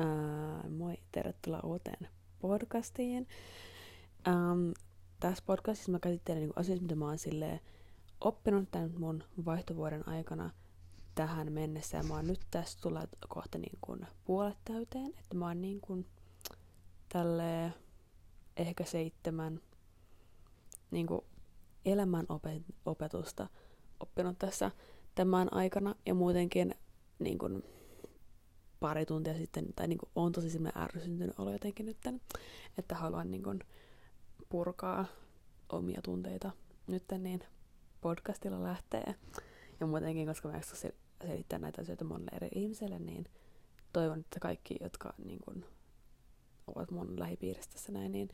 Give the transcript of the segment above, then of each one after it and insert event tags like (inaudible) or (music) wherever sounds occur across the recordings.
Ää, moi, tervetuloa uuteen podcastiin. Ähm, tässä podcastissa mä käsittelen niin asioita, mitä mä oon oppinut tämän mun vaihtovuoden aikana tähän mennessä. Ja mä oon nyt tässä tulee kohta niin kuin puolet täyteen. Että mä oon niin kuin tälle ehkä seitsemän niin kuin elämän opetusta oppinut tässä tämän aikana. Ja muutenkin niin kuin pari tuntia sitten, tai niin kuin on tosi semmoinen ärsyntynyt olo jotenkin nyt, että haluan niin kuin purkaa omia tunteita nyt, niin podcastilla lähtee. Ja muutenkin, koska mä jaksan selittää näitä asioita monelle eri ihmiselle, niin toivon, että kaikki, jotka niin kuin, ovat mun lähipiirissä näin, niin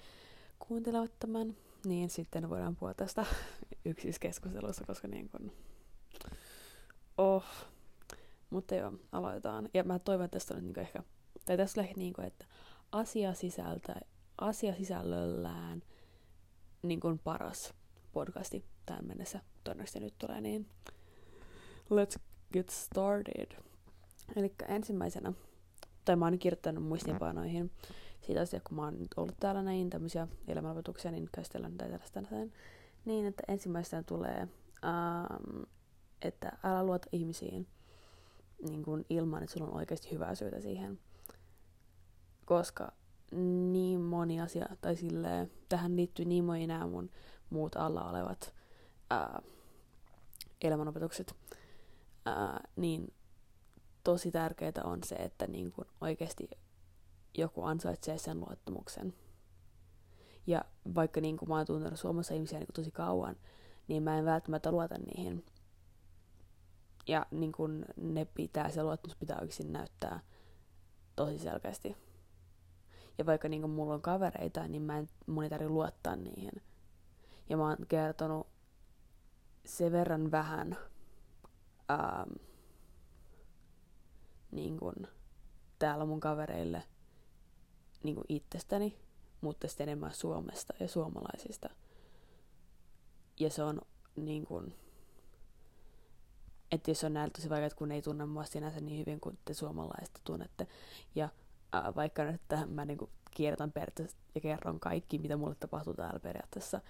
kuuntelevat tämän, niin sitten voidaan puhua tästä (laughs) yksiskeskustelussa, koska niin kuin, oh, mutta joo, aloitetaan. Ja mä toivon, että tästä on niinku ehkä, tai tässä on niinku, että asia sisältä, asia sisällöllään niin kuin paras podcasti tähän mennessä todennäköisesti nyt tulee, niin let's get started. Eli ensimmäisenä, tai mä oon kirjoittanut muistiinpanoihin siitä asiaa, kun mä oon nyt ollut täällä näin tämmöisiä elämänopetuksia, niin käsitellään tätä tällaista näin. Niin, että ensimmäisenä tulee, ähm, että älä luota ihmisiin niin kuin ilman, että sulla on oikeasti hyvää syytä siihen. Koska niin moni asia, tai silleen, tähän liittyy niin moni nämä mun muut alla olevat ää, elämänopetukset, ää, niin tosi tärkeää on se, että niin kun oikeasti joku ansaitsee sen luottamuksen. Ja vaikka niin kun mä oon tuntenut Suomessa ihmisiä niin tosi kauan, niin mä en välttämättä luota niihin. Ja niin kun ne pitää, se luottamus pitää oikeasti näyttää tosi selkeästi. Ja vaikka niin mulla on kavereita, niin mä en, mun ei tarvitse luottaa niihin. Ja mä oon kertonut sen verran vähän ähm, niin kun, täällä mun kavereille niin kun itsestäni, mutta sitten enemmän Suomesta ja suomalaisista. Ja se on niin kun, että jos on näillä tosi vaikeaa, kun ei tunne mua sinänsä niin hyvin kuin te suomalaiset tunnette. Ja ää, vaikka nyt tähän mä niin kierrätän periaatteessa ja kerron kaikki, mitä mulle tapahtuu täällä periaatteessa,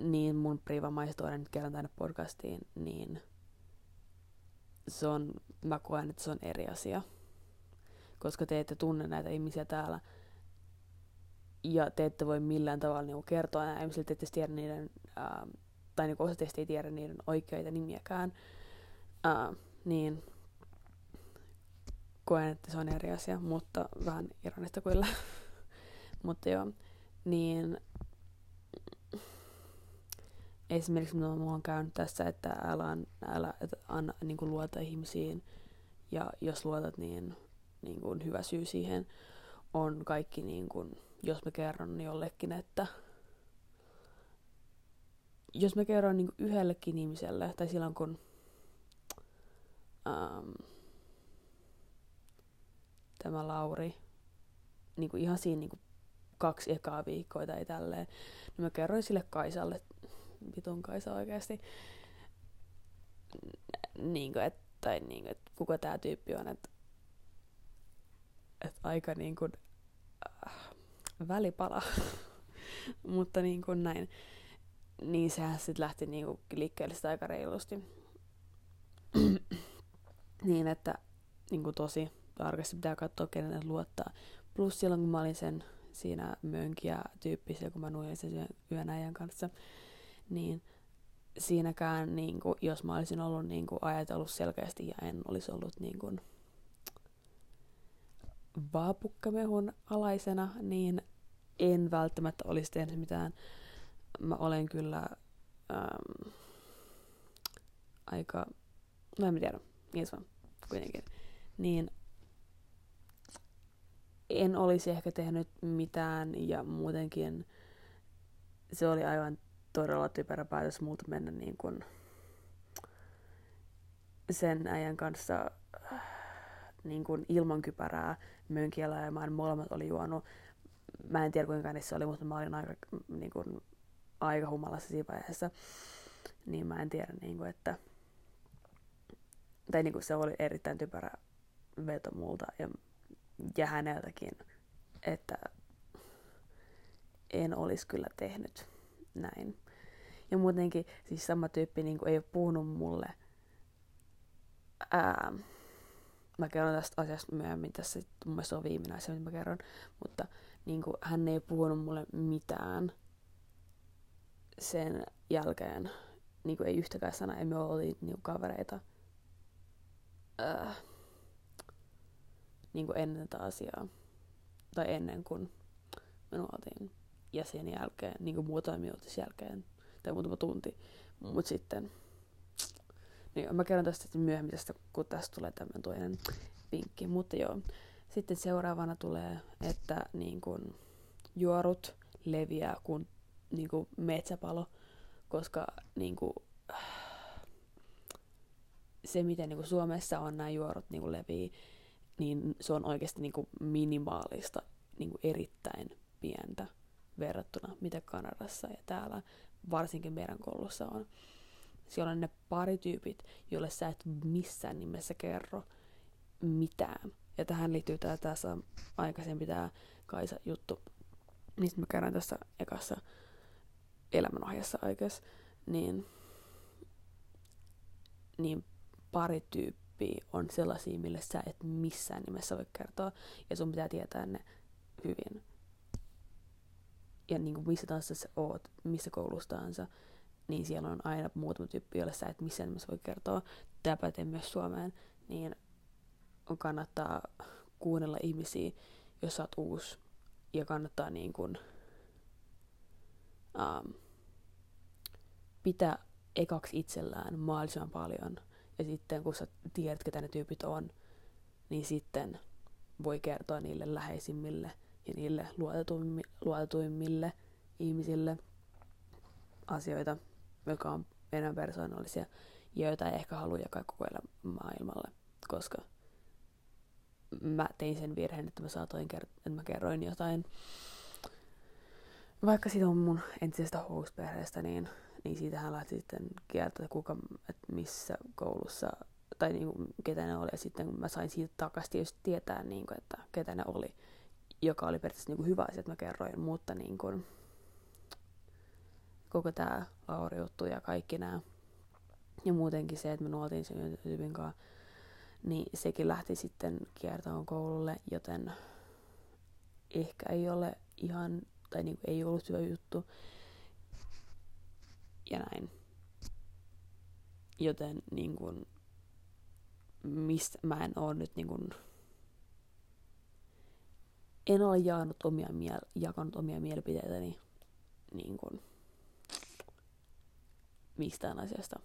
niin mun privamaistoinen nyt kerran tänne podcastiin, niin se on, mä koen, että se on eri asia. Koska te ette tunne näitä ihmisiä täällä, ja te ette voi millään tavalla niinku kertoa näille ihmisille, te ette tiedä niiden, ää, tai niinku osa teistä ei tiedä niiden oikeita nimiäkään, ää, niin koen, että se on eri asia, mutta vähän ironista kyllä. (laughs) mutta joo, niin esimerkiksi mulla on käynyt tässä, että älä, älä että anna niin kuin luota ihmisiin ja jos luotat, niin, niin kuin hyvä syy siihen on kaikki, niin kuin, jos mä kerron niin jollekin, että jos mä kerron niin yhdellekin ihmiselle, tai silloin kun ähm, tämä Lauri, niin kuin ihan siinä niin kuin kaksi ekaa viikkoa tai tälleen, niin mä kerroin sille Kaisalle, vitun Kaisa oikeasti, niin kuin, että, tai niin kuin, että kuka tämä tyyppi on, että, että aika niin kuin, äh, välipala, (laughs) mutta niin kuin näin, niin sehän sitten lähti niin kuin liikkeelle sitä aika reilusti. (clears throat) niin, että niin kuin tosi tarkasti pitää katsoa, kenelle luottaa. Plus silloin, kun mä olin sen siinä mönkiä tyyppisiä, kun mä nuin sen yön ajan kanssa, niin siinäkään, niin kuin, jos mä olisin ollut niin kuin, ajatellut selkeästi ja en olisi ollut niin kuin, vaapukkamehun alaisena, niin en välttämättä olisi tehnyt mitään. Mä olen kyllä äm, aika, no en tiedä, niin se on kuitenkin. Niin en olisi ehkä tehnyt mitään ja muutenkin se oli aivan todella typerä päätös multa mennä niin kuin sen äijän kanssa niin kuin ilman kypärää ja mä molemmat oli juonut. Mä en tiedä kuinka niissä oli, mutta mä olin aika, niin kuin, aika humalassa siinä vaiheessa. Niin mä en tiedä, niin kuin, että tai niin kuin se oli erittäin typerä veto multa ja ja häneltäkin, että en olisi kyllä tehnyt näin. Ja muutenkin siis sama tyyppi niin kuin ei ole puhunut mulle. Ää, mä kerron tästä asiasta myöhemmin, tässä mun mielestä on viimeinen asia, mitä mä kerron, mutta niin kuin, hän ei puhunut mulle mitään sen jälkeen, niin kuin ei yhtäkään sanaa, emme ole niin kuin kavereita ää, niin kuin ennen tätä asiaa, tai ennen kuin me nuoltiin. Ja sen jälkeen, niin kuin muutama minuutin jälkeen, tai muutama tunti, mutta sitten, niin mä kerron tästä myöhemmin tästä, kun tästä tulee tämmöinen toinen vinkki, mutta joo. Sitten seuraavana tulee, että niin kun, juorut leviää kuin, niin kuin metsäpalo, koska niin kuin, se, miten niin kuin Suomessa on nämä juorut niin kuin levii, niin se on oikeasti niin kuin minimaalista, niin kuin erittäin pientä verrattuna mitä Kanadassa ja täällä varsinkin meidän koulussa on. Siellä on ne parityypit, joille sä et missään nimessä kerro mitään. Ja tähän liittyy tämä tässä aikaisempi tämä Kaisa juttu, mistä mä kerron tässä ekassa elämänohjassa oikeassa, niin, niin pari tyyppiä on sellaisia, mille sä et missään nimessä voi kertoa, ja sun pitää tietää ne hyvin. Ja niin kuin missä tahansa sä oot, missä koulussa tahansa, niin siellä on aina muutama tyyppi, jolle sä et missään nimessä voi kertoa. Tämä pätee myös Suomeen, niin kannattaa kuunnella ihmisiä, jos sä oot uusi, ja kannattaa niin kuin, um, pitää ekaksi itsellään mahdollisimman paljon. Ja sitten kun sä tiedät, ketä ne tyypit on, niin sitten voi kertoa niille läheisimmille ja niille luotetuimmille ihmisille asioita, jotka on enemmän persoonallisia ja joita ei ehkä halua jakaa koko maailmalle, koska mä tein sen virheen, että mä saatoin kert- että mä kerroin jotain vaikka siitä on mun entisestä housperheestä, niin, niin siitähän lähti sitten kieltä, että kuka, että missä koulussa tai niin kuin, ketä ne oli. Ja sitten kun mä sain siitä takaisin tietysti tietää, niin kuin, että ketä ne oli, joka oli periaatteessa niin kuin hyvä asia, että mä kerroin, mutta niin kuin, koko tämä Lauri-juttu ja kaikki nämä ja muutenkin se, että me nuoltiin sen tyypin kanssa, niin sekin lähti sitten kiertoon koululle, joten ehkä ei ole ihan tai niin kuin ei ollut hyvä juttu. Ja näin. Joten niin kuin, mistä mä en ole nyt niin kuin, en ole jaanut omia miel- jakanut omia mielipiteitäni niin kuin, mistään asiasta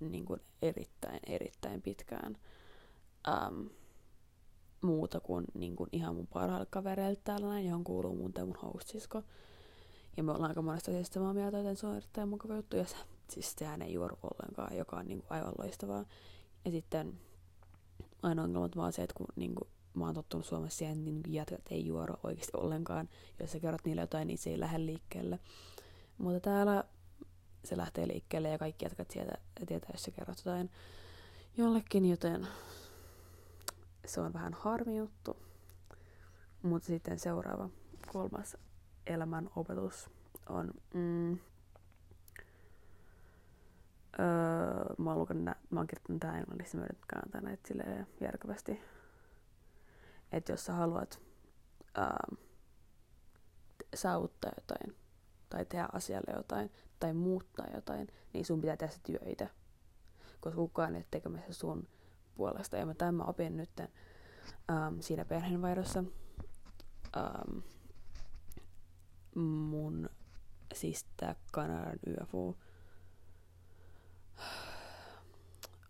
niin kuin erittäin, erittäin pitkään. Um, muuta kuin, niin kuin ihan mun parhaille kavereille täällä näin, johon kuuluu mun ja mun hostisko. Ja me ollaan aika monesta asiasta samaa mieltä, joten se on erittäin mukava juttu. Ja se, siis sehän ei juoru ollenkaan, joka on niin kuin aivan loistavaa. Ja sitten ainoa ongelma on vaan se, että kun niin kuin, mä oon tottunut Suomessa siihen, niin jätkät ei juoru oikeasti ollenkaan. Jos sä kerrot niille jotain, niin se ei lähde liikkeelle. Mutta täällä se lähtee liikkeelle ja kaikki jätkät tietää, tietää jos sä kerrot jotain jollekin, joten se on vähän harmi juttu. Mutta sitten seuraava, kolmas elämän opetus on... Mm, öö, mä, oon nä- mä oon kirjoittanut tää englanniksi, mä yritän näitä silleen järkevästi. Että jos sä haluat öö, saavuttaa jotain, tai tehdä asialle jotain, tai muuttaa jotain, niin sun pitää tehdä se työ itse. Koska kukaan ei ole tekemässä sun puolesta. Ja mä tämän opin nyt ähm, siinä perheenvaihdossa. Ähm, mun tää Kanadan YFU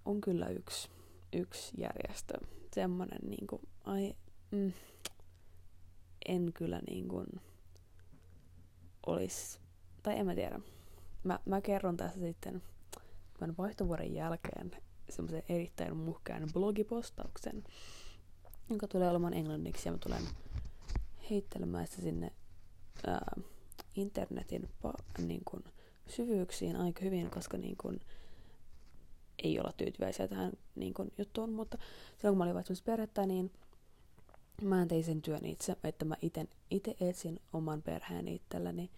on kyllä yksi, yksi järjestö. Semmonen niinku, ai, mm, en kyllä niinku olis, tai en mä tiedä. Mä, mä kerron tässä sitten tämän vaihtovuoden jälkeen semmoisen erittäin muhkean blogipostauksen, joka tulee olemaan englanniksi ja mä tulen heittelemään sitä sinne ää, internetin pa- niin kun, syvyyksiin aika hyvin, koska niin kun, ei olla tyytyväisiä tähän niin kun, juttuun, mutta silloin kun mä olin vaihtumassa perhettä, niin mä tein sen työn itse, että mä ite, ite etsin oman perheen itselleni,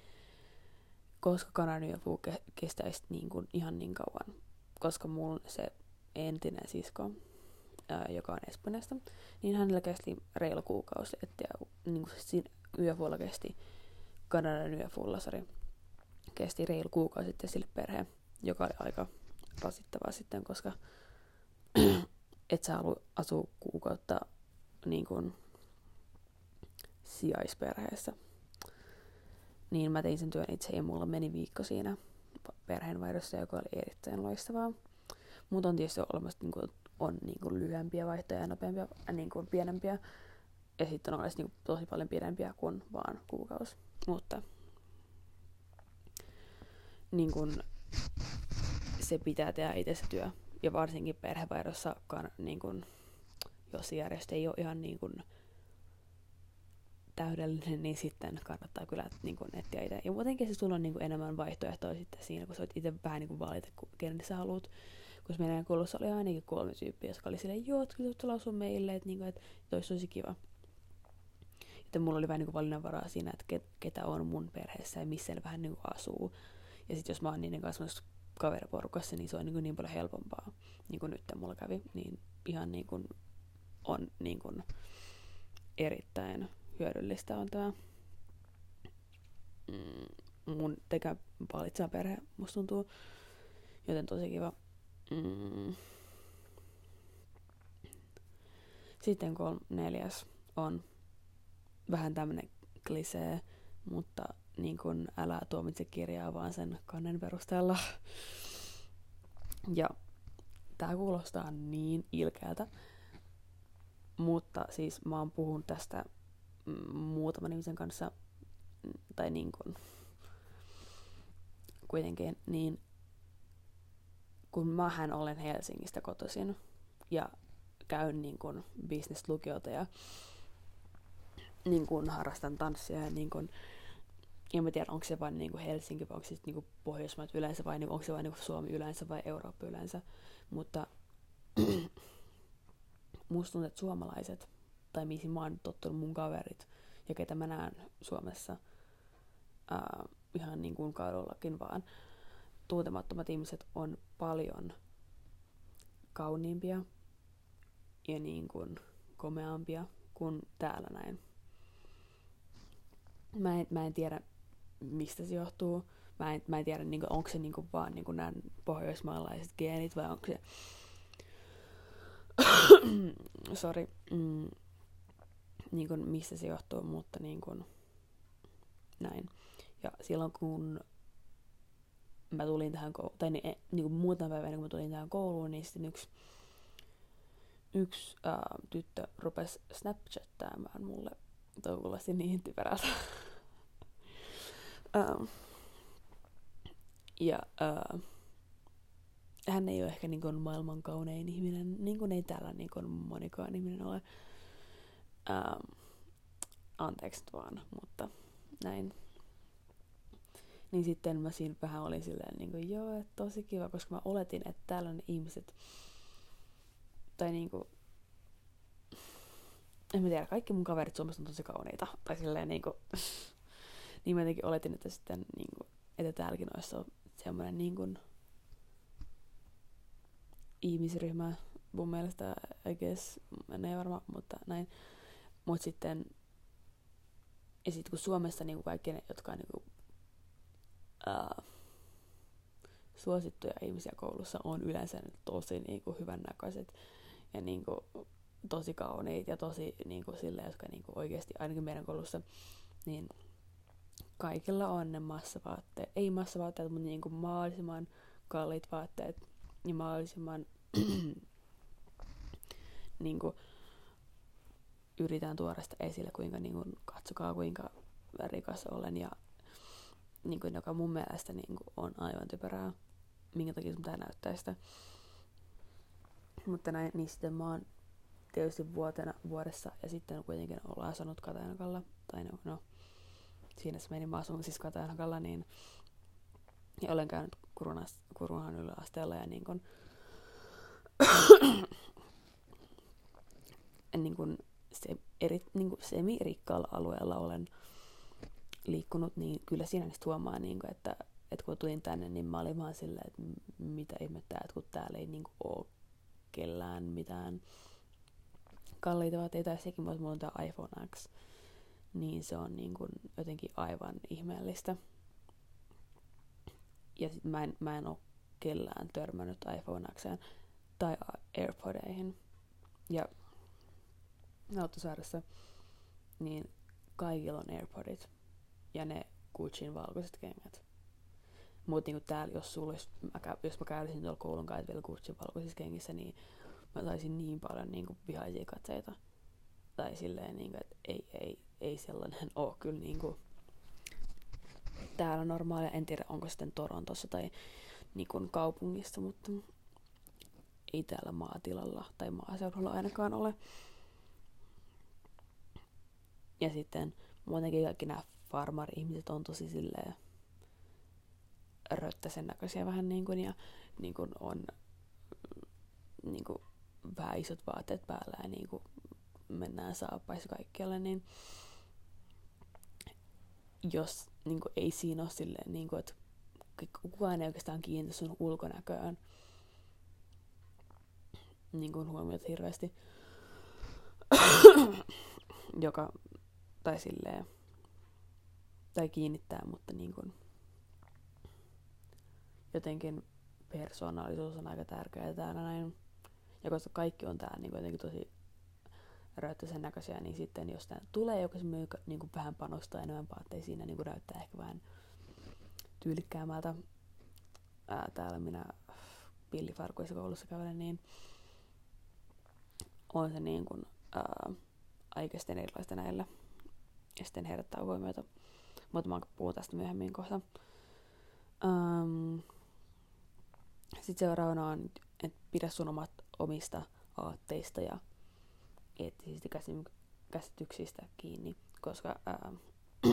koska Kanadanyöpuu ke, kestäisi niin kuin ihan niin kauan. Koska mulla se entinen sisko, ää, joka on Espanjasta, niin hänellä kesti reilu kuukausi, että niin kuin siinä yövuolla kesti Kanadan yöfulla, sori, kesti reilu kuukausi sitten sille perheen, joka oli aika rasittavaa sitten, koska (clears throat) et sä halua asua kuukautta niin kuin sijaisperheessä. Niin mä tein sen työn itse ja mulla meni viikko siinä perheenvaihdossa, joka oli erittäin loistavaa. Mutta on tietysti olemassa niin kuin, on niin kuin lyhyempiä vaihtoja ja nopeampia, äh, niin kuin pienempiä. Ja sitten on olisi niin kuin, tosi paljon pidempiä kuin vaan kuukausi. Mutta niin kuin, se pitää tehdä itse se työ. Ja varsinkin perhevaihdossa, niin kuin, jos järjestö ei ole ihan niin kuin, täydellinen, niin sitten kannattaa kyllä niin kuin etsiä itse. Ja muutenkin se sulla on niin kuin enemmän vaihtoehtoja sitten siinä, kun sä voit itse vähän niin kuin valita, kenen sä haluat. Koska meidän koulussa oli ainakin kolme tyyppiä, jotka oli silleen, joo, että kyllä lausua meille, että, niin kuin, että tosi kiva. Sitten mulla oli vähän niin kuin valinnanvaraa siinä, että ketä on mun perheessä ja missä ne vähän niin kuin asuu. Ja sitten jos mä oon niiden kanssa kaveriporukassa, niin se on niin, kuin niin paljon helpompaa, niin kuin nyt mulla kävi. Niin ihan niin kuin on niin kuin erittäin hyödyllistä on tämä mm, mun tekä valitsaa perhe, musta tuntuu. Joten tosi kiva. Mm. Sitten kolm, neljäs on vähän tämmönen klisee, mutta niin kun älä tuomitse kirjaa vaan sen kannen perusteella. Ja tää kuulostaa niin ilkeältä, mutta siis mä oon puhunut tästä muutaman ihmisen kanssa, tai niin kuin, kuitenkin, niin kun mähän olen Helsingistä kotoisin ja käyn niin kuin business-lukiota ja niin kuin harrastan tanssia ja niin kuin, ja mä tiedän, onko se vain niin kuin Helsinki vai onko se niin kuin Pohjoismaat yleensä vai niin onko se vain niin kuin Suomi yleensä vai Eurooppa yleensä. Mutta (clears throat) musta tuntuu, että suomalaiset tai mihin mä oon tottunut mun kaverit ja ketä mä näen Suomessa ää, ihan niin kuin kadullakin vaan. Tuntemattomat ihmiset on paljon kauniimpia ja niin kuin komeampia kuin täällä näin. Mä en, mä en tiedä, mistä se johtuu. Mä en, mä en tiedä, niin onko se niin kuin vaan niin nämä pohjoismaalaiset geenit vai onko se... (coughs) Sorry. Mm, niin kuin, mistä se johtuu, mutta niin kuin, näin. Ja silloin kun mä tulin tähän kouluun, tai niin, niin kuin muutama päivä ennen kuin mä tulin tähän kouluun, niin sitten yksi, yksi äh, tyttö rupesi Snapchattaamaan mulle. Toi kuulosti niin typerältä. (laughs) ähm, ja äh, hän ei ole ehkä niin kuin maailman kaunein ihminen, niin kuin ei täällä niin kuin monikaan ihminen ole. Ähm, anteeksi vaan, mutta näin. Niin sitten mä siinä vähän olin silleen, niin kuin, joo, että tosi kiva, koska mä oletin, että täällä on ihmiset, tai niin kuin, en mä tiedä, kaikki mun kaverit Suomessa on tosi kauniita. Tai silleen niin kuin, niin mä jotenkin oletin, että sitten niin kuin, että täälläkin olisi semmoinen niin kuin, ihmisryhmä mun mielestä, I guess, en ei varma, mutta näin. Mut sitten, ja sitten kun Suomessa niin kuin kaikki ne, jotka on niin kuin, uh, suosittuja ihmisiä koulussa, on yleensä tosi niin kuin, hyvännäköiset ja niin kuin, tosi kauniit ja tosi niin kuin, sille, jotka niin kuin, oikeasti, ainakin meidän koulussa, niin kaikilla on ne massavaatteet, ei massavaatteet, mutta niin kuin mahdollisimman kalliit vaatteet ja mahdollisimman (clears throat) niin kuin, yritän tuoda sitä esille, kuinka niin kuin, katsokaa kuinka rikas olen. Ja niin kuin, joka mun mielestä niin kuin, on aivan typerää, minkä takia sun pitää näyttää sitä. Mutta näin, niin sitten mä oon tietysti vuotena, vuodessa ja sitten kuitenkin ollaan asunut Katajanakalla, tai no, no siinä se meni, mä asun siis Katajanakalla, niin ja olen käynyt Kurunan yläasteella ja niin kuin, (coughs) niin kuin se, eri, niin kuin semi-rikkaalla alueella olen liikkunut, niin kyllä siinä sitten huomaa, niin kuin, että, että kun tulin tänne, niin mä olin vaan silleen, että mitä ihmettä, että kun täällä ei niin ole kellään mitään kalliita vaatteita, ja sekin mulla on tämä iPhone X, niin se on niin kuin jotenkin aivan ihmeellistä. Ja sit mä en, mä en ole kellään törmännyt iPhone Xään tai AirPodeihin. Ja Nauttosaaressa, niin kaikilla on AirPodit ja ne Gucciin valkoiset kengät. Mutta niin täällä, jos, sulla mä, jos mä kävisin tuolla koulun vielä Gucciin valkoisissa kengissä, niin mä saisin niin paljon niin vihaisia katseita. Tai silleen, niin kuin, että ei, ei, ei sellainen (laughs) ole kyllä niin kuin, täällä normaalia. En tiedä, onko sitten Torontossa tai niin kuin, kaupungissa, mutta ei täällä maatilalla tai maaseudulla ainakaan ole. Ja sitten muutenkin kaikki nämä farmari-ihmiset on tosi silleen röttäsen näköisiä vähän niin kuin, ja niin kuin on niin kuin vähän isot vaatteet päällä ja niin kuin mennään saappaissa kaikkialle, niin jos niin kuin, ei siinä ole silleen, niin kuin, että kukaan ei oikeastaan kiinnitä sun ulkonäköön niin kuin huomiota hirveästi, (coughs) joka, tai silleen, tai kiinnittää, mutta niin kuin, jotenkin persoonallisuus on aika tärkeää täällä näin. Ja koska kaikki on täällä niin jotenkin tosi röyttäisen näköisiä, niin sitten jos tulee joku se myy niin kuin vähän panostaa enemmän vaatteisiin ja niin kuin näyttää ehkä vähän tyylikkäämältä. Ää, täällä minä pillifarkuissa koulussa kävelen, niin on se niin kuin, ää, aika sitten erilaista näillä. Ja sitten herättää huomiota. Mutta mä puhun tästä myöhemmin kohta. Um, sitten seuraavana on, että pidä sun omat omista aatteista ja eettisistä käsityksistä kiinni, koska ää, (clears throat)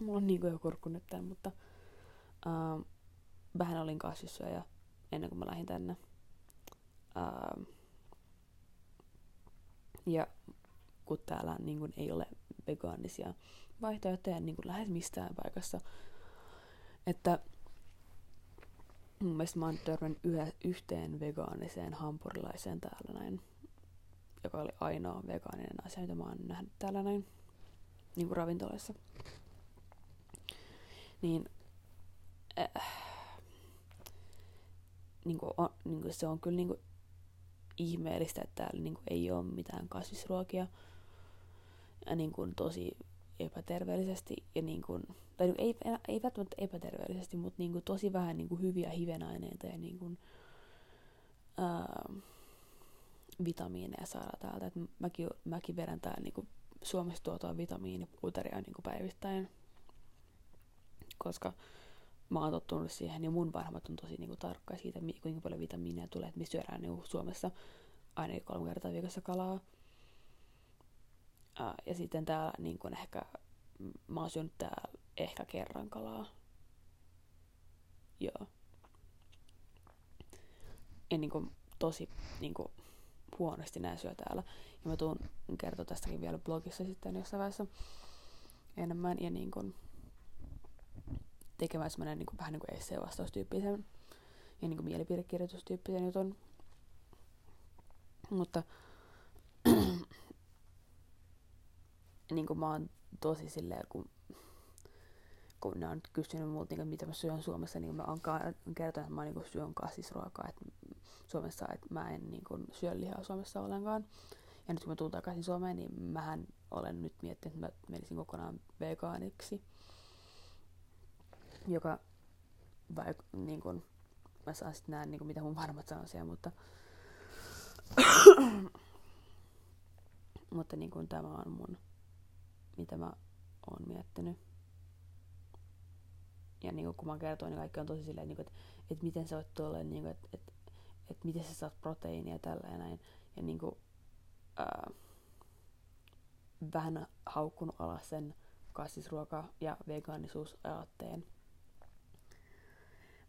mulla on niin kuin jo kurkku nyt tämän, mutta ää, vähän olin kasvissyöjä ennen kuin mä lähdin tänne. Ää, ja kun täällä niin kuin, ei ole vegaanisia vaihtoehtoja niin kuin lähes mistään paikassa, että mun mielestä mä oon törmännyt yhteen vegaaniseen hampurilaiseen täällä näin, joka oli ainoa vegaaninen asia, mitä mä oon nähnyt täällä näin, niin kuin ravintolassa. Niin, äh, niin kuin on, niin kuin se on kyllä niin kuin ihmeellistä, että täällä niin kuin ei ole mitään kasvisruokia. Ja niin kuin tosi epäterveellisesti ja niin kuin, tai ei, ei välttämättä epäterveellisesti, mutta niin kuin tosi vähän niin kuin hyviä hivenaineita ja niin kuin, ää, vitamiineja saada täältä. Et mäkin, mäkin vedän täällä niin kuin Suomessa tuotua vitamiiniputeria niin kuin päivittäin, koska mä oon tottunut siihen, ja mun vanhemmat on tosi niin kuin, tarkka siitä, kuinka paljon vitamiineja tulee, että me syödään niin kuin, Suomessa ainakin kolme kertaa viikossa kalaa. Ää, ja sitten täällä niin kuin ehkä, mä oon syönyt täällä ehkä kerran kalaa. Joo. Ja niin kuin, tosi niin kuin, huonosti näin syö täällä. Ja mä tuun kertoa tästäkin vielä blogissa sitten jossain vaiheessa enemmän. Ja niin kuin, tekemään semmoinen niin kuin, vähän niin kuin essee-vastaustyyppisen ja niin kuin mielipidekirjoitustyyppisen jutun. Mutta (clears throat) niin kuin mä oon tosi silleen, kun, kun ne on kysynyt multa, niin mitä mä syön Suomessa, niin mä oon kertonut, että mä niin kuin syön kasvisruokaa, että Suomessa, että mä en niin kuin, syö lihaa Suomessa ollenkaan. Ja nyt kun mä tulen takaisin Suomeen, niin mähän olen nyt miettinyt, että mä menisin kokonaan vegaaniksi joka vaik- niin kun, mä saan sitten nähdä, niin kun, mitä mun varmat sanoo siellä, mutta (coughs) mutta niin kun, tämä on mun, mitä mä oon miettinyt. Ja niin kun mä kertoin, niin kaikki on tosi silleen, niin kun, että, että miten sä voit tuolla, niin että, että, että miten sä saat proteiinia ja tällä ja näin. Ja niin kun, ää, vähän haukkunut alas sen kasvisruoka- ja vegaanisuusaatteen.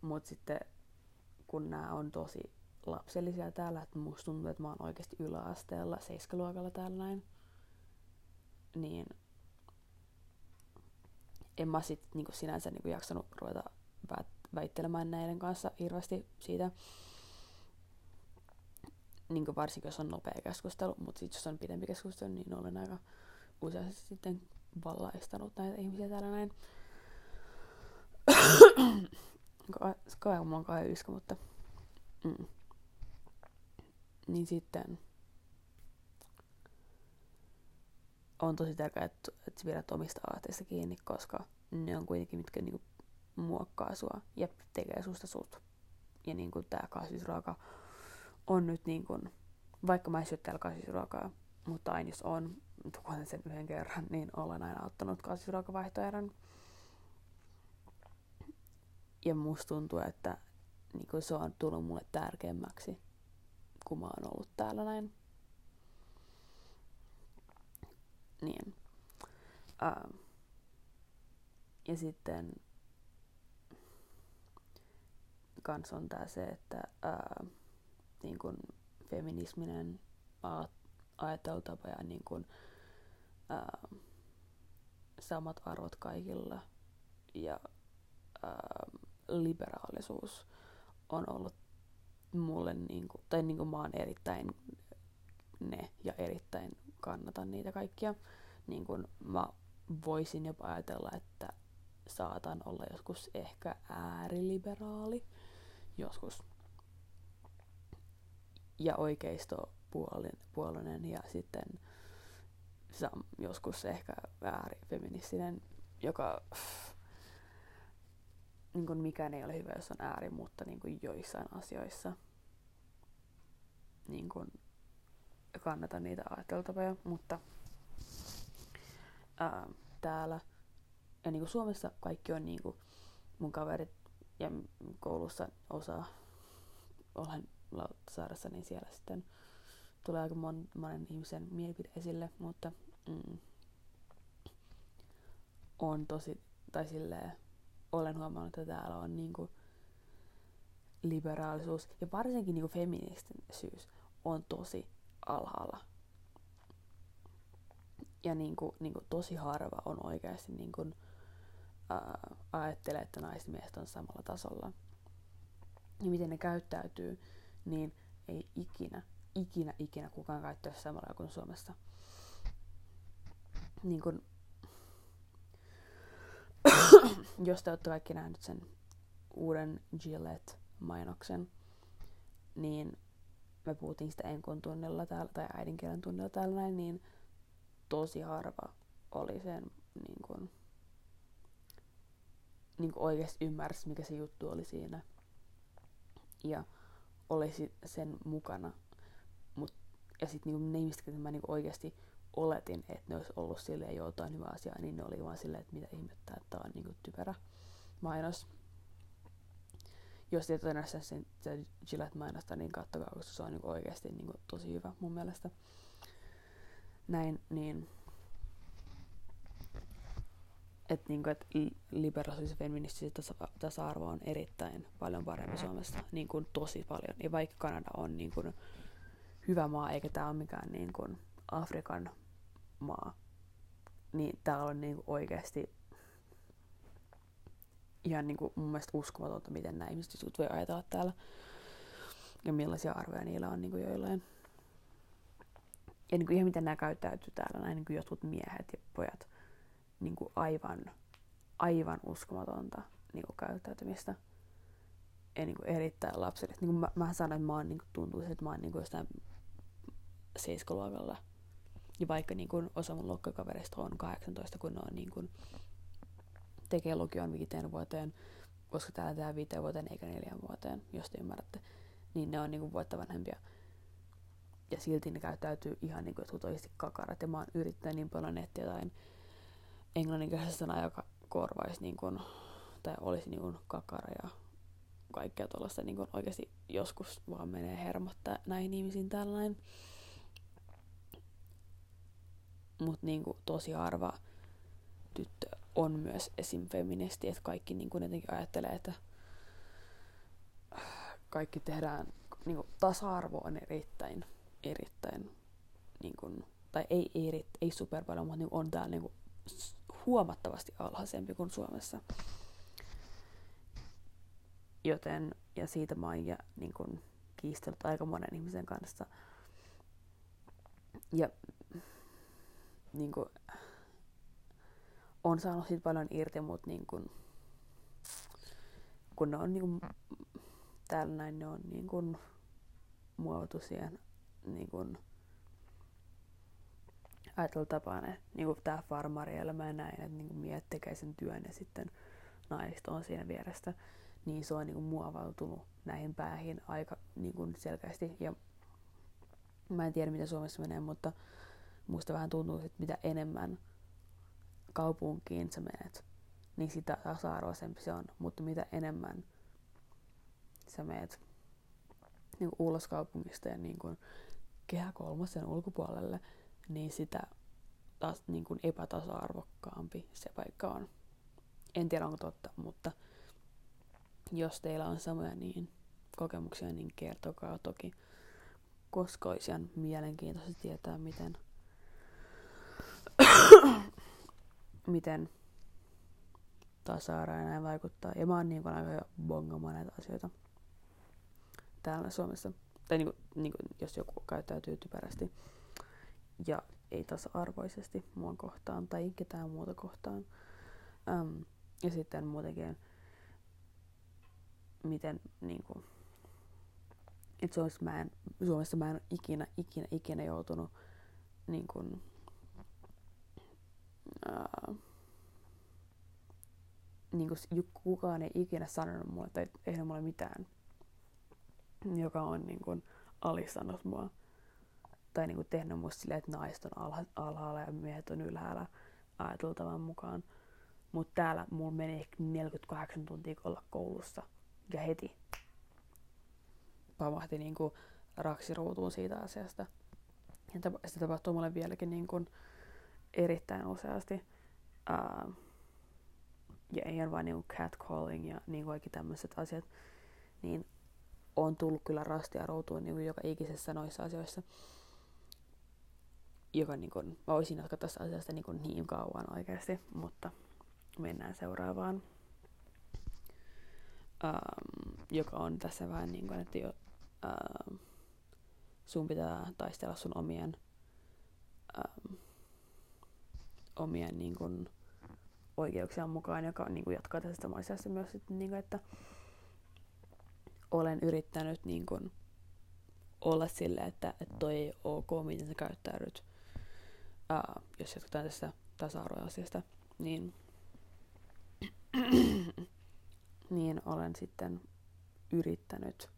Mutta sitten kun nämä on tosi lapsellisia täällä, että musta tuntuu, että mä oon oikeasti yläasteella, seiskaluokalla täällä näin. Niin en mä sit niinku sinänsä niinku jaksanut ruveta väittelemään näiden kanssa hirveästi siitä. Niinku varsinkin jos on nopea keskustelu, mutta sitten jos on pidempi keskustelu, niin olen aika useasti sitten vallaistanut näitä ihmisiä täällä näin. (coughs) kai on kai yskä, mutta... Mm. Niin sitten... On tosi tärkeää, että, että pidät omista aatteista kiinni, koska ne on kuitenkin, mitkä niinku muokkaa sua ja tekee susta sut. Ja niinku tää kasvisruoka on nyt niinku, vaikka mä en syö täällä kasvisruokaa, mutta aina jos on, tuon sen yhden kerran, (laughs) niin olen aina ottanut kasvisruokavaihtoehdon. Ja musta tuntuu, että niin se on tullut mulle tärkeämmäksi, kun mä oon ollut täällä näin. Niin. Uh, ja sitten kans on tää se, että uh, niin kun feminisminen ajattelutapa ja niin kun, uh, samat arvot kaikilla ja uh, liberaalisuus on ollut mulle, niin kuin, tai niin kuin mä oon erittäin ne ja erittäin kannatan niitä kaikkia. Niin kuin mä voisin jopa ajatella, että saatan olla joskus ehkä ääriliberaali, joskus. Ja oikeistopuolinen ja sitten joskus ehkä äärifeministinen, joka niin kuin mikään ei ole hyvä, jos on ääri, mutta niin kuin joissain asioissa niin kuin kannatan niitä ajattelutapoja, mutta ää, täällä ja niin kuin Suomessa kaikki on niin kuin mun kaverit ja koulussa osa olen Lauttasaaressa, niin siellä sitten tulee aika mon, monen ihmisen mielipide esille, mutta mm, on tosi, tai silleen, olen huomannut, että täällä on niinku liberaalisuus ja varsinkin niinku feministisyys on tosi alhaalla. Ja niinku, niinku tosi harva on oikeasti niinku, ää, ajattelee, että naiset miehet on samalla tasolla. Ja miten ne käyttäytyy, niin ei ikinä, ikinä, ikinä kukaan käyttäisi samalla kuin Suomessa. Niin kun, (coughs) jos te olette kaikki nähneet sen uuden Gillette-mainoksen, niin me puhuttiin sitä enkon tunnilla täällä, tai äidinkielen tunnilla täällä näin, niin tosi harva oli sen niin kuin, niin kuin oikeasti ymmärsi, mikä se juttu oli siinä. Ja olisi sen mukana. Mut, ja sitten niin ne ihmiset, mä niin oikeasti oletin, että ne olisi ollut silleen jotain hyvä asia, niin ne oli vaan silleen, että mitä ihmettä, että tämä on niinku typerä mainos. Jos et ole sen, sen Gillette-mainosta, niin kattokaa, koska se on niinku oikeasti niinku tosi hyvä mun mielestä. Näin, niin että niinku, et liberaalisuus ja feministisyys tasa-arvo on erittäin paljon parempi Suomessa, niin kuin tosi paljon. Ja vaikka Kanada on niin kuin hyvä maa, eikä tämä ole mikään niin kuin Afrikan maa, niin täällä on niinku oikeasti ihan niinku mun mielestä uskomatonta, miten nämä ihmiset voi ajatella täällä ja millaisia arvoja niillä on niinku joillain. Ja niinku ihan miten nämä käyttäytyy täällä, näin niinku jotkut miehet ja pojat, niinku aivan, aivan uskomatonta niinku käyttäytymistä. Ja niinku erittäin lapsellista. Niinku mä, mä sanon, että mä oon, niinku, tuntuu, että mä oon niinku jostain seiskaluokalla ja vaikka niin kun osa mun luokkakavereista on 18, kun ne on niin kun, tekee lukion viiteen vuoteen, koska täällä tehdään viiteen vuoteen eikä neljän vuoteen, jos te ymmärrätte, niin ne on niin vuotta vanhempia. Ja silti ne käyttäytyy ihan niin kuin oikeasti kakarat. Ja mä oon yrittänyt niin paljon nettiä jotain englanninkielistä sanaa, joka korvaisi niin kuin, tai olisi niin kuin kakara ja kaikkea tuollaista niin kuin oikeasti joskus vaan menee hermottaa näihin ihmisiin tällainen mutta niinku tosi harva tyttö on myös esim. feministi, että kaikki niinku jotenkin ajattelee, että kaikki tehdään niin kuin, tasa-arvo on erittäin, erittäin, niin kuin, tai ei, ei, ei super paljon, mutta niin on täällä niin kuin, huomattavasti alhaisempi kuin Suomessa. Joten, ja siitä mä oon ja, niin kuin, kiistellyt aika monen ihmisen kanssa. Ja niin kuin, on saanut siitä paljon irti, mutta niin kuin, kun ne on niin kuin, täällä näin, ne on niin kuin, muovattu siihen niin kuin, ajattelutapaan, että niin kuin tämä farmarielämä ja näin, että niin kuin miehet tekee sen työn ja sitten naiset on siinä vierestä, niin se on niin kuin muovautunut näihin päähin aika niin kuin selkeästi. Ja mä en tiedä, miten Suomessa menee, mutta musta vähän tuntuu, että mitä enemmän kaupunkiin sä menet, niin sitä tasa-arvoisempi se on. Mutta mitä enemmän sä menet niin kuin ulos kaupungista ja niin kuin kehä kolmosen ulkopuolelle, niin sitä taas niin kuin epätasa-arvokkaampi se paikka on. En tiedä onko totta, mutta jos teillä on samoja niin kokemuksia, niin kertokaa toki, koska olisi ihan mielenkiintoista tietää, miten, (coughs) miten tasa-arvo näin vaikuttaa. Ja mä oon niin aika bongamaan näitä asioita täällä Suomessa. Tai niin kuin, niin kuin, jos joku käyttäytyy typerästi ja ei tasa-arvoisesti mua kohtaan tai ketään muuta kohtaan. Um, ja sitten muutenkin, miten niin kuin, että Suomessa mä en, Suomessa mä en ikinä, ikinä, ikinä joutunut niin kuin, ää, niin kuin, kukaan ei ikinä sanonut mulle tai tehnyt mulle mitään, joka on niin kuin, alistanut mua tai niin kuin tehnyt musta silleen, että naiset on alha, alhaalla ja miehet on ylhäällä ajateltavan mukaan. Mutta täällä mulla meni ehkä 48 tuntia olla koulussa ja heti pamahti niin kuin raksi ruutuun siitä asiasta. Ja se tapahtuu mulle vieläkin niin kuin erittäin useasti. Uh, ja ei vain niin catcalling ja niin kaikki tämmöiset asiat. Niin on tullut kyllä rastia ruutuun niin joka ikisessä noissa asioissa joka niin kun, mä voisin jatkaa tästä asiasta niin, kun niin kauan oikeasti, mutta mennään seuraavaan. Um, joka on tässä vähän niin kuin, että jo, um, sun pitää taistella sun omien, um, omien niin kuin, oikeuksien mukaan, joka niin kuin, jatkaa tästä samassa myös, että, niin kuin, että olen yrittänyt niin kuin, olla sille, että, että toi ei ok, miten sä käyttäydyt ää, jos jatketaan tästä tasa-arvoasiasta, niin, (clears throat) niin olen sitten yrittänyt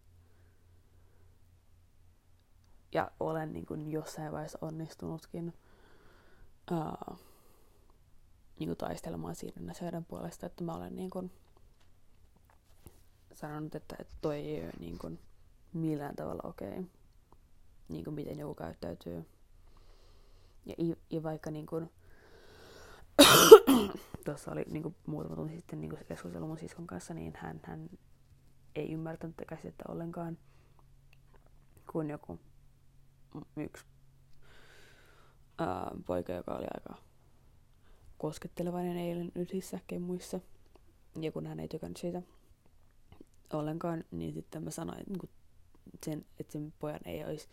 ja olen niin kuin jossain vaiheessa onnistunutkin ää, niin kuin taistelemaan siinä asioiden puolesta, että mä olen niin kuin sanonut, että, että toi ei ole niin kuin millään tavalla okei, okay. niin kuin miten joku käyttäytyy ja, ja vaikka niin kuin, (coughs) tuossa oli niin kuin muutama tunti sitten niin kuin keskustelu mun siskon kanssa, niin hän, hän ei ymmärtänyt käsitettä ollenkaan, kun joku yksi ää, poika, joka oli aika koskettelevainen eilen yhdessä muissa, ja kun hän ei tykännyt siitä ollenkaan, niin sitten mä sanoin, että, niin sen, että sen pojan ei olisi,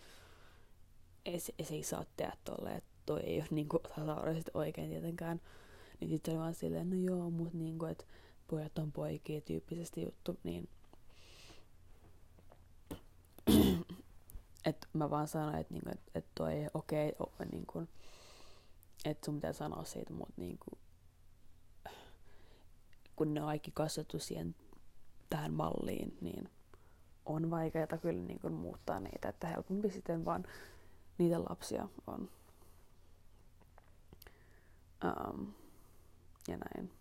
ei, se, ei saa tehdä tolleen, että toi ei ole niinku tasa-arvoisesti oikein tietenkään. Niin sitten oli vaan silleen, no joo, mut niinku, että pojat on poikia tyyppisesti juttu, niin (clears throat) että mä vaan sanoin, että niinku, et, et toi ei okei okay, niinku, että sun pitää sanoa siitä, mutta niinku, kun ne on kaikki kasvattu siihen tähän malliin, niin on vaikeaa kyllä niin kuin, muuttaa niitä, että helpompi sitten vaan niitä lapsia on Um, ja näin.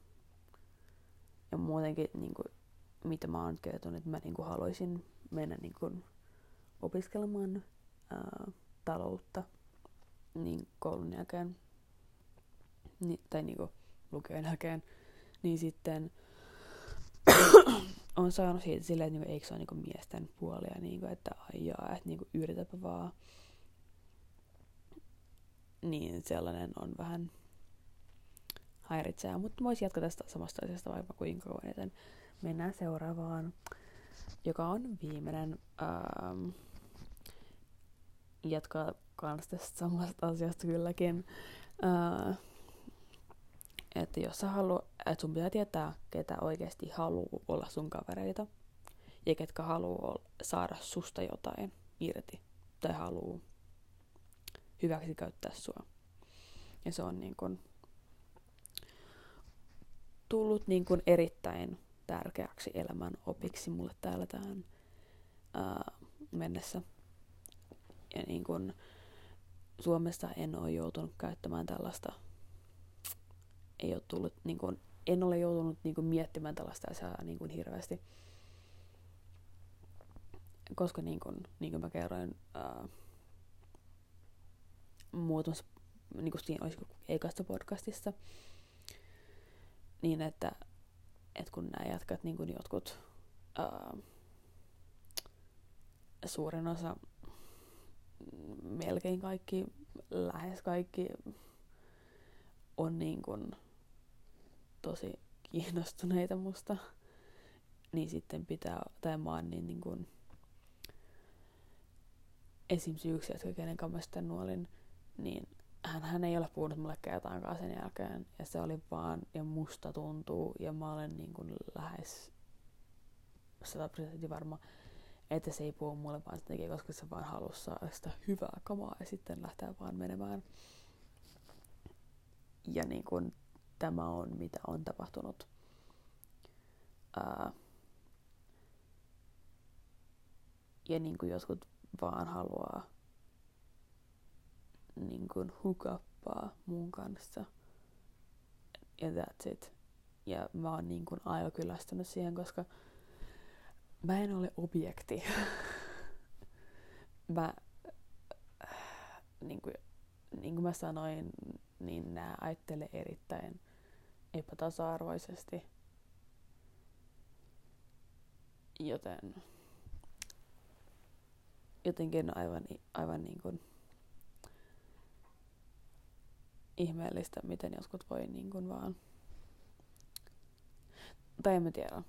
Ja muutenkin, niin kuin, mitä mä oon kertonut, että mä niin kuin, haluaisin mennä niin kuin, opiskelemaan ää, taloutta niin koulun jälkeen, ni, tai niin kuin, lukion jälkeen, niin sitten (coughs) on saanut siitä silleen, että niinku, eikö se ole niinku miesten puolia, niinku, että ajaa, että niinku, yritäpä vaan. Niin sellainen on vähän häiritsee. Mutta voisi jatkaa tästä samasta asiasta vaikka kuinka kauan, joten mennään seuraavaan, joka on viimeinen. Ähm, jatkaa kans tästä samasta asiasta kylläkin. Äh, että jos sä haluat, että sun pitää tietää, ketä oikeasti haluaa olla sun kavereita ja ketkä haluaa saada susta jotain irti tai haluaa hyväksi käyttää sua. Ja se on niin kun tullut niin kun erittäin tärkeäksi elämän opiksi mulle täällä tähän ää, mennessä. Ja niin kun Suomessa en ole joutunut käyttämään tällaista ei ole tullut, niin kuin, en ole joutunut niin kuin, miettimään tällaista asiaa niin kuin, hirveästi. Koska niin kuin, niin kuin mä kerroin ää, muutamassa, niin kuin siinä olisiko ekasta podcastissa, niin että, että kun nämä jatkat niin kuin jotkut ää, suurin osa, melkein kaikki, lähes kaikki on niin kuin tosi kiinnostuneita musta, niin sitten pitää, tai mä oon niin, niin kuin, esim. yksi jätkä, kenen kanssa nuolin, niin hän, hän ei ole puhunut mulle kertaankaan sen jälkeen. Ja se oli vaan, ja musta tuntuu, ja mä olen niin kuin lähes 100 varma, että se ei puhu mulle vaan sen takia, koska se vaan halusi saada sitä hyvää kamaa ja sitten lähtee vaan menemään. Ja niin kuin tämä on, mitä on tapahtunut. Ää, ja niin kuin jotkut vaan haluaa niin kuin hukappaa mun kanssa. Ja that's it. Ja mä oon niin kuin aika kyllästynyt siihen, koska mä en ole objekti. (laughs) mä, niin kuin, niin kuin mä sanoin, niin nämä ajattelee erittäin epätasa-arvoisesti. Joten jotenkin aivan, aivan niin kuin ihmeellistä, miten jotkut voi niin kuin vaan... Tai en mä tiedä.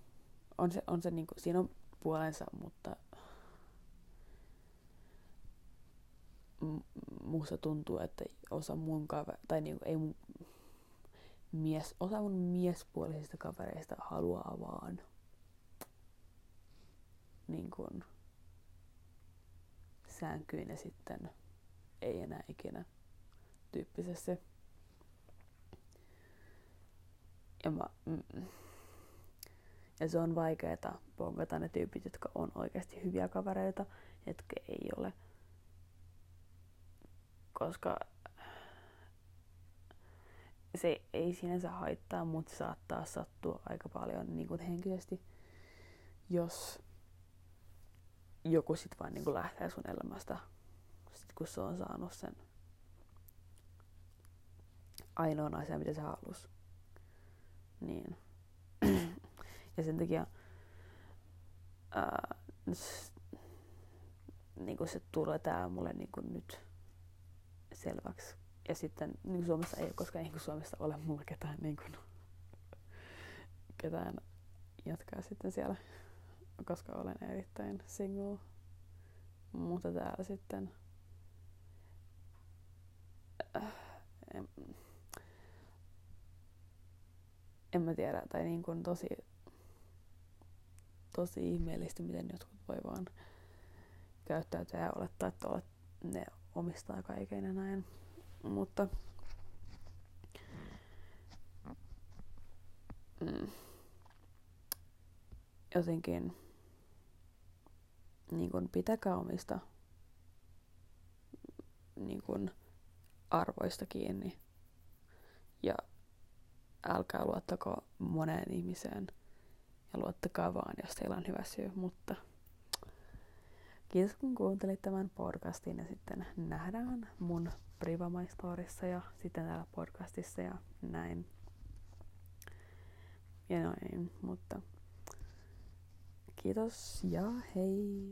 On se, on se niin kuin, siinä on puolensa, mutta musta tuntuu, että osa mun kaver... tai niin kuin, ei mun mies, osa mun miespuolisista kavereista haluaa vaan niin kuin sänkyyn ja sitten ei enää ikinä tyyppisesti. Ja, mä, mm, ja se on vaikeeta pongata ne tyypit, jotka on oikeasti hyviä kavereita, jotka ei ole. Koska se ei sinänsä haittaa, mutta saattaa sattua aika paljon niin kuin henkisesti, jos joku sit vaan niin kuin lähtee sun elämästä, sit kun se on saanut sen ainoan asian, mitä se halus. Niin. (clears throat) ja sen takia ää, niin kuin se tulee tää mulle niin kuin nyt selväksi ja sitten niin Suomessa ei, koska ei Suomessa ole mulla ketään, niin kuin, (laughs) ketään jatkaa sitten siellä, koska olen erittäin single. Mutta täällä sitten äh, en mä tiedä, tai niin kuin tosi, tosi ihmeellistä, miten jotkut voi vaan käyttäytyä ja olettaa, että olet, ne omistaa kaiken ja näin. Mutta mm, jotenkin niin kun pitäkää omista niin kun arvoista kiinni ja älkää luottako moneen ihmiseen ja luottakaa vaan, jos teillä on hyvä syy, mutta kiitos kun kuuntelit tämän podcastin ja sitten nähdään mun Privamaistorissa ja sitten täällä podcastissa ja näin. Ja noin, mutta Kiitos ja hei!